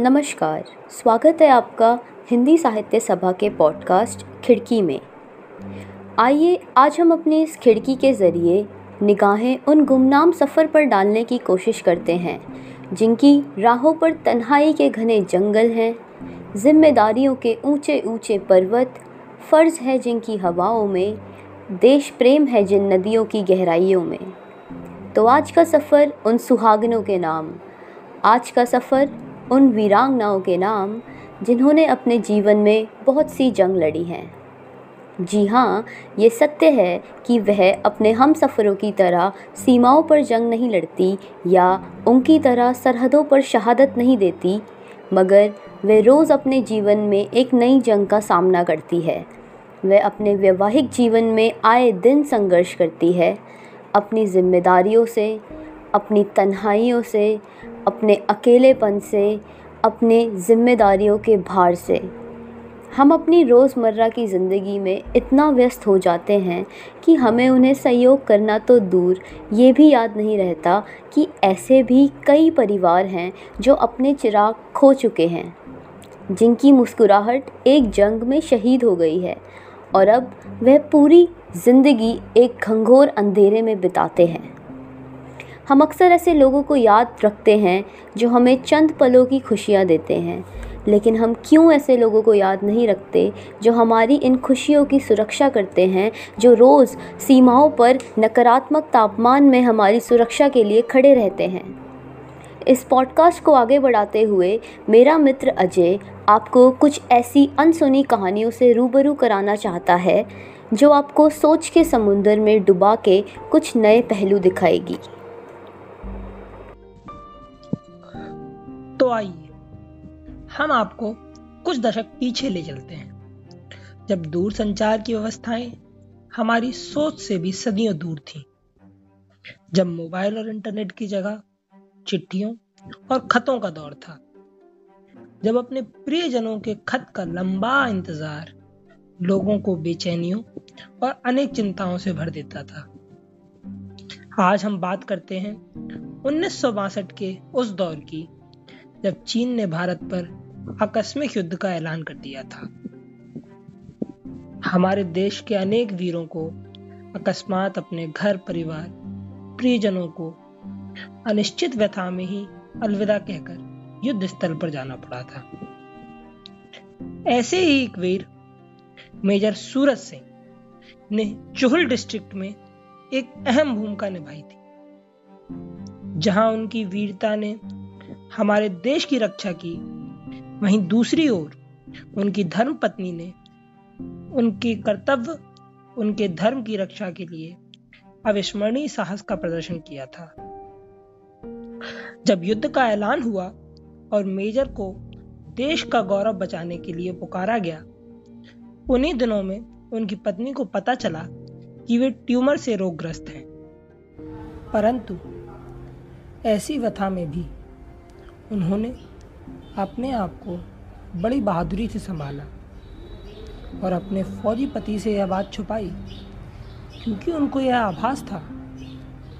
नमस्कार, स्वागत है आपका हिंदी साहित्य सभा के पॉडकास्ट खिड़की में। आइए, आज हम अपनी इस खिड़की के ज़रिए निगाहें उन गुमनाम सफ़र पर डालने की कोशिश करते हैं, जिनकी राहों पर तन्हाई के घने जंगल हैं, जिम्मेदारियों के ऊँचे ऊँचे पर्वत, फ़र्ज़ है जिनकी हवाओं में, देश प्रेम है जिन नदियों की गहराइयों में। तो आज का सफ़र उन सुहागनों के नाम। आज का सफ़र उन वीरांगनाओं के नाम जिन्होंने अपने जीवन में बहुत सी जंग लड़ी हैं। जी हाँ ये सत्य है कि वह अपने हम सफ़रों की तरह सीमाओं पर जंग नहीं लड़ती या उनकी तरह सरहदों पर शहादत नहीं देती, मगर वह रोज़ अपने जीवन में एक नई जंग का सामना करती है। वह अपने वैवाहिक जीवन में आए दिन संघर्ष करती है, अपनी जिम्मेदारियों से, अपनी तन्हाइयों से अपने अकेलेपन से, अपने ज़िम्मेदारियों के भार से। हम अपनी रोज़मर्रा की ज़िंदगी में इतना व्यस्त हो जाते हैं कि हमें उन्हें सहयोग करना तो दूर, ये भी याद नहीं रहता कि ऐसे भी कई परिवार हैं जो अपने चिराग खो चुके हैं, जिनकी मुस्कुराहट एक जंग में शहीद हो गई है और अब वह पूरी ज़िंदगी एक घंघोर अंधेरे में बिताते हैं। हम अक्सर ऐसे लोगों को याद रखते हैं जो हमें चंद पलों की खुशियाँ देते हैं। लेकिन हम क्यों ऐसे लोगों को याद नहीं रखते जो हमारी इन खुशियों की सुरक्षा करते हैं, जो रोज़ सीमाओं पर नकारात्मक तापमान में हमारी सुरक्षा के लिए खड़े रहते हैं? इस पॉडकास्ट को आगे बढ़ाते हुए मेरा मित्र अजय आपको कुछ ऐसी अनसुनी कहानियों से रूबरू कराना चाहता है, जो आपको सोच के समुंदर में डुबा के कुछ नए पहलू दिखाएगी। आइए। हम आपको कुछ दशक पीछे ले चलते हैं। जब दूर संचार की व्यवस्थाएँ हमारी सोच से भी सदियों दूर थी। जब मोबाइल और इंटरनेट की जगह चिट्ठियों और खतों का दौर था। जब अपने प्रियजनों के खत का लंबा इंतज़ार लोगों को बेचैनियों और अनेक चिंताओं से भर देता था। आज हम बात करते हैं उन्नीस सौ बासठ के उस दौर की जब चीन ने भारत पर आकस्मिक युद्ध का ऐलान कर दिया था। हमारे देश के अनेक वीरों को अकस्मात अपने घर परिवार, प्रियजनों को अनिश्चित व्यथा में ही अलविदा कहकर युद्ध स्थल पर जाना पड़ा था। ऐसे ही एक वीर, मेजर सूरज सिंह, ने चुहल डिस्ट्रिक्ट में एक अहम भूमिका निभाई थी, जहाँ उनकी वीरता ने हमारे देश की रक्षा की। वहीं दूसरी ओर, उनकी धर्म पत्नी ने उनके कर्तव्य, उनके धर्म की रक्षा के लिए अविस्मरणीय साहस का प्रदर्शन किया था। जब युद्ध का ऐलान हुआ और मेजर को देश का गौरव बचाने के लिए पुकारा गया, उन्हीं दिनों में उनकी पत्नी को पता चला कि वे ट्यूमर से रोगग्रस्त हैं। परंतु ऐसी व्यथा में भी उन्होंने अपने आप को बड़ी बहादुरी से संभाला और अपने फौजी पति से यह बात छुपाई। क्योंकि उनको यह आभास था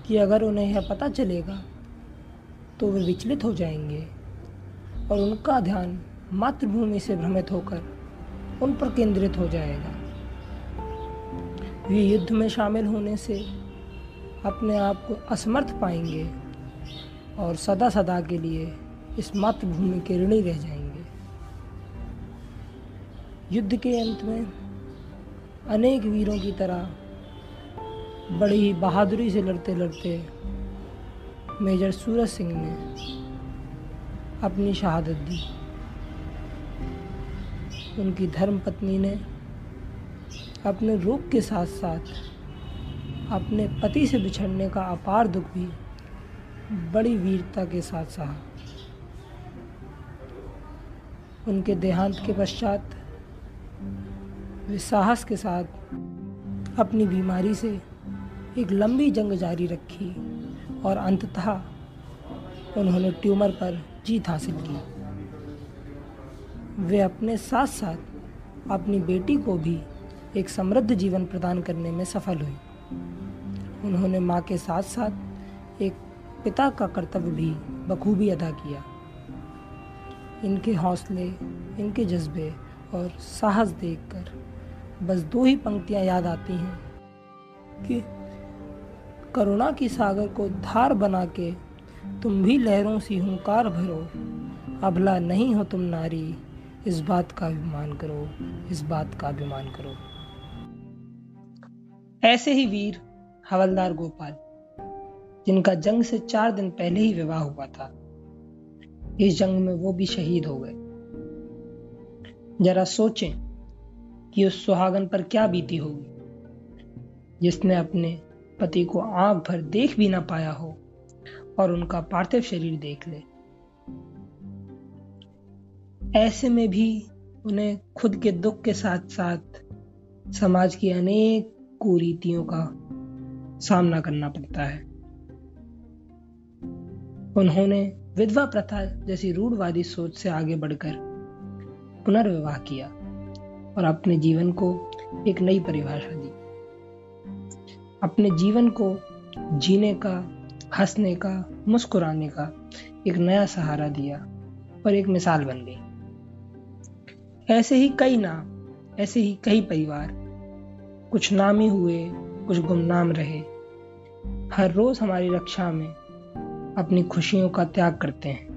कि अगर उन्हें यह पता चलेगा तो वे विचलित हो जाएँगे और उनका ध्यान मातृभूमि से भ्रमित होकर उन पर केंद्रित हो जाएगा। वे युद्ध में शामिल होने से अपने आप को असमर्थ पाएँगे और सदा सदा के लिए इस मातृभूमि के ऋणी रह जाएँगे। युद्ध के अंत में अनेक वीरों की तरह बड़ी ही बहादुरी से लड़ते लड़ते मेजर सूरज सिंह ने अपनी शहादत दी। उनकी धर्म पत्नी ने अपने रोग के साथ साथ अपने पति से बिछड़ने का अपार दुख भी बड़ी वीरता के साथ सहा। उनके देहांत के पश्चात वे साहस के साथ अपनी बीमारी से एक लंबी जंग जारी रखी और अंततः उन्होंने ट्यूमर पर जीत हासिल की। वे अपने साथ साथ अपनी बेटी को भी एक समृद्ध जीवन प्रदान करने में सफल हुई। उन्होंने माँ के साथ साथ एक पिता का कर्तव्य भी बखूबी अदा किया। इनके हौसले, इनके जज्बे और साहस देखकर बस दो ही पंक्तियाँ याद आती हैं कि करुणा की सागर को धार बना के तुम भी लहरों सी हुंकार भरो। अबला नहीं हो तुम नारी, इस बात का अभिमान करो, इस बात का अभिमान करो। ऐसे ही वीर हवलदार गोपाल, जिनका जंग से चार दिन पहले ही विवाह हुआ था। इस जंग में वो भी शहीद हो गए। जरा सोचें कि उस सुहागन पर क्या बीती होगी। जिसने अपने पति को आँख भर देख भी ना पाया हो और उनका पार्थिव शरीर देख ले। ऐसे में भी उन्हें खुद के दुख के साथ साथ समाज की अनेक कुरीतियों का सामना करना पड़ता है। उन्होंने विधवा प्रथा जैसी रूढ़वादी सोच से आगे बढ़कर पुनर्विवाह किया और अपने जीवन को एक नई परिभाषा दी। अपने जीवन को जीने का, हंसने का, मुस्कुराने का एक नया सहारा दिया और एक मिसाल बन गई। ऐसे ही कई नाम, ऐसे ही कई परिवार, कुछ नामी हुए, कुछ गुमनाम रहे। हर रोज हमारी रक्षा में अपनी खुशियों का त्याग करते हैं।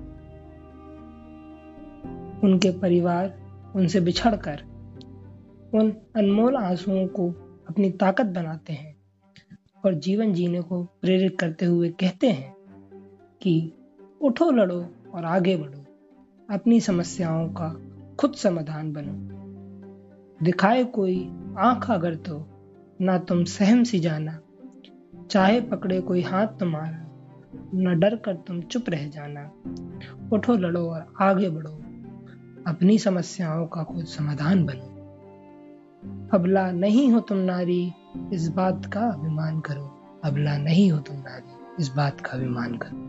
उनके परिवार उनसे बिछड़कर उन अनमोल आंसुओं को अपनी ताकत बनाते हैं और जीवन जीने को प्रेरित करते हुए कहते हैं कि उठो, लड़ो और आगे बढ़ो। अपनी समस्याओं का खुद समाधान बनो। दिखाए कोई आँख अगर तो ना तुम सहम सी जाना। चाहे पकड़े कोई हाथ तुम्हारा। न डर कर तुम चुप रह जाना। उठो, लड़ो और आगे बढ़ो। अपनी समस्याओं का खुद समाधान बनो। अबला नहीं हो तुम नारी, इस बात का अभिमान करो। अबला नहीं हो तुम नारी, इस बात का अभिमान करो।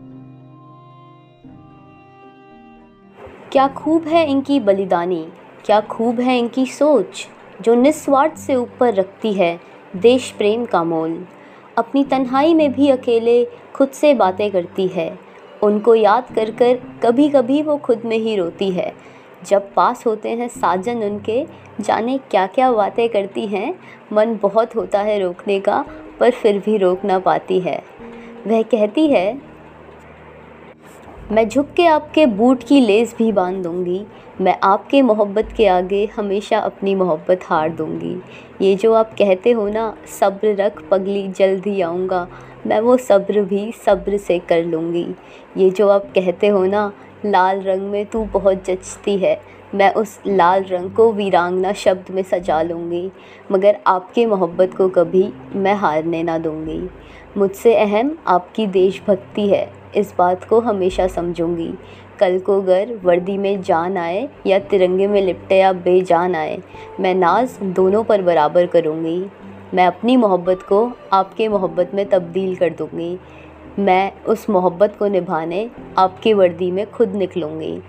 क्या खूब है इनकी बलिदानी, क्या खूब है इनकी सोच, जो निस्वार्थ से ऊपर रखती है देश प्रेम का मोल। अपनी तन्हाई में भी अकेले खुद से बातें करती है। उनको याद कर कर कभी कभी वो खुद में ही रोती है। जब पास होते हैं साजन उनके, जाने क्या क्या बातें करती हैं, मन बहुत होता है रोकने का, पर फिर भी रोक ना पाती है। वह कहती है मैं झुक के आपके बूट की लेस भी बाँध दूँगी। मैं आपके मोहब्बत के आगे हमेशा अपनी मोहब्बत हार दूँगी। ये जो आप कहते हो ना, सब्र रख पगली जल्द ही आऊँगा। मैं वो सब्र भी सब्र से कर लूँगी। ये जो आप कहते हो ना, लाल रंग में तू बहुत जचती है। मैं उस लाल रंग को वीरांगना शब्द में सजा लूँगी। मगर आपके मोहब्बत को कभी मैं हारने ना दूँगी। मुझसे अहम आपकी देशभक्ति है। इस बात को हमेशा समझूँगी। कल को अगर वर्दी में जान आए या तिरंगे में लिपटे या बेजान आए, मैं नाज दोनों पर बराबर करूँगी। मैं अपनी मोहब्बत को आपके मोहब्बत में तब्दील कर दूँगी। मैं उस मोहब्बत को निभाने आपकी वर्दी में खुद निकलूँगी।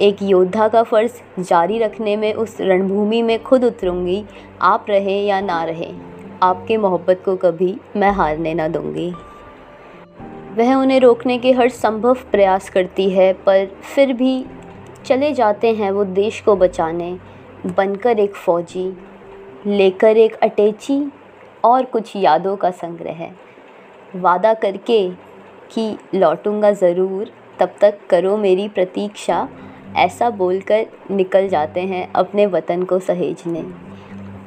एक योद्धा का फ़र्ज़ जारी रखने में उस रणभूमि में खुद उतरूँगी, आप रहे या ना रहे, आपके मोहब्बत को कभी मैं हारने ना दूँगी। वह उन्हें रोकने के हर संभव प्रयास करती है, पर फिर भी चले जाते हैं वो देश को बचाने। बनकर एक फ़ौजी, लेकर एक अटैची और कुछ यादों का संग्रह। वादा करके कि लौटूँगा ज़रूर, तब तक करो मेरी प्रतीक्षा, ऐसा बोलकर निकल जाते हैं अपने वतन को सहेजने।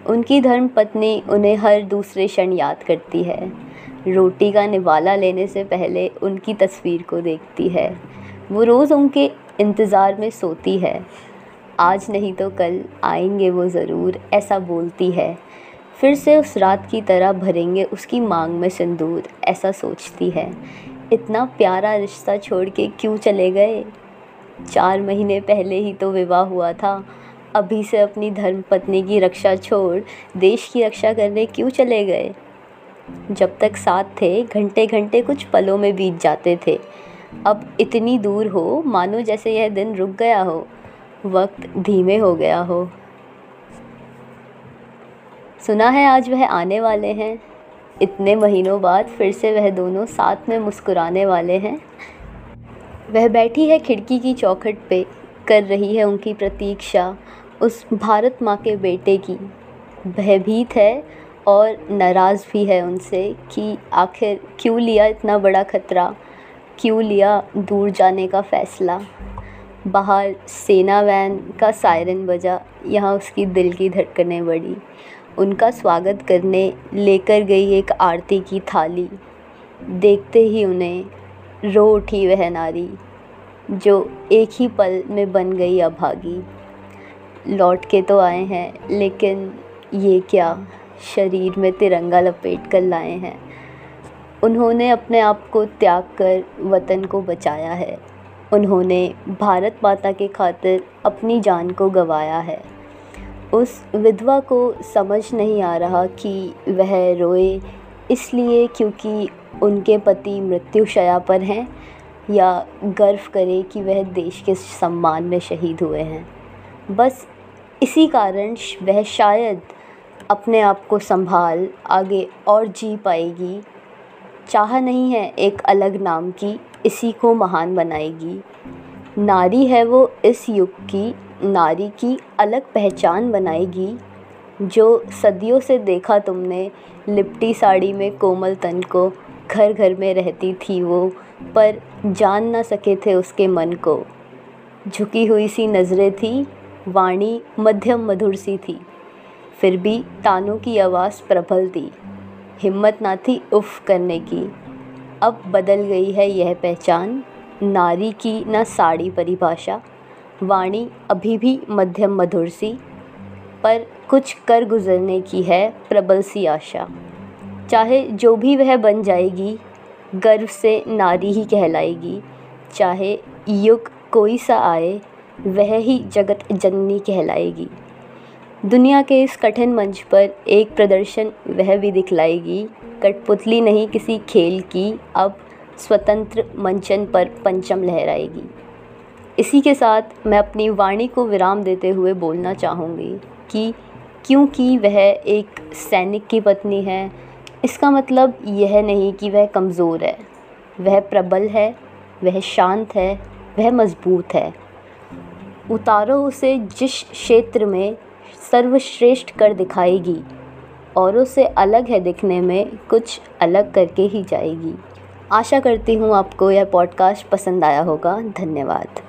उनकी धर्म पत्नी उन्हें हर दूसरे क्षण याद करती है। रोटी का निवाला लेने से पहले उनकी तस्वीर को देखती है। वो रोज़ उनके इंतज़ार में सोती है। आज नहीं तो कल आएँगे वो ज़रूर, ऐसा बोलती है। फिर से उस रात की तरह भरेंगे उसकी मांग में सिंदूर, ऐसा सोचती है। इतना प्यारा रिश्ता छोड़ के क्यों चले गए? चार महीने पहले ही तो विवाह हुआ था। अभी से अपनी धर्म पत्नी की रक्षा छोड़, देश की रक्षा करने क्यों चले गए? जब तक साथ थे घंटे घंटे कुछ पलों में बीत जाते थे। अब इतनी दूर हो, मानो जैसे यह दिन रुक गया हो। वक्त धीमे हो गया हो। सुना है आज वह आने वाले हैं। इतने महीनों बाद फिर से वह दोनों साथ में मुस्कुराने वाले हैं। वह बैठी है खिड़की की चौखट पे, कर रही है उनकी प्रतीक्षा उस भारत माँ के बेटे की। भयभीत है और नाराज़ भी है उनसे कि आखिर क्यों लिया इतना बड़ा ख़तरा? क्यों लिया दूर जाने का फ़ैसला? बाहर सेना वैन का सायरन बजा, यहाँ उसकी दिल की धड़कनें बढ़ी। उनका स्वागत करने लेकर गई एक आरती की थाली। देखते ही उन्हें रो उठी वह नारी, जो एक ही पल में बन गई अभागी। लौट के तो आए हैं, लेकिन ये क्या? शरीर में तिरंगा लपेट कर लाए हैं। उन्होंने अपने आप को त्याग कर वतन को बचाया है। उन्होंने भारत माता के खातिर अपनी जान को गंवाया है। उस विधवा को समझ नहीं आ रहा कि वह रोए इसलिए क्योंकि उनके पति मृत्युशया पर हैं या गर्व करे कि वह देश के सम्मान में शहीद हुए हैं। बस इसी कारण वह शायद अपने आप को संभाल, आगे और जी पाएगी। चाह नहीं है एक अलग नाम की, इसी को महान बनाएगी। नारी है वो इस युग की, नारी की अलग पहचान बनाएगी। जो सदियों से देखा तुमने, लिपटी साड़ी में कोमल तन को घर घर में रहती थी वो, पर जान ना सके थे उसके मन को। झुकी हुई सी नज़रें थी, वाणी मध्यम मधुर सी थी। फिर भी तानों की आवाज़ प्रबल थी। हिम्मत ना थी उफ करने की। अब बदल गई है यह पहचान। नारी की न साड़ी परिभाषा। वाणी अभी भी मध्यम मधुर सी। पर कुछ कर गुजरने की है प्रबल सी आशा। चाहे जो भी वह बन जाएगी, गर्व से नारी ही कहलाएगी। चाहे युग कोई सा आए, वह ही जगत जननी कहलाएगी। दुनिया के इस कठिन मंच पर एक प्रदर्शन वह भी दिखलाएगी। कठपुतली नहीं, किसी खेल की अब स्वतंत्र मंचन पर पंचम लहराएगी इसी के साथ मैं अपनी वाणी को विराम देते हुए बोलना चाहूँगी कि क्योंकि वह एक सैनिक की पत्नी है, इसका मतलब यह नहीं कि वह कमज़ोर है। वह प्रबल है, वह शांत है, वह मज़बूत है। उतारो उसे जिस क्षेत्र में सर्वश्रेष्ठ कर दिखाएगी औरों से अलग है दिखने में कुछ अलग करके ही जाएगी। आशा करती हूँ आपको यह पॉडकास्ट पसंद आया होगा। धन्यवाद।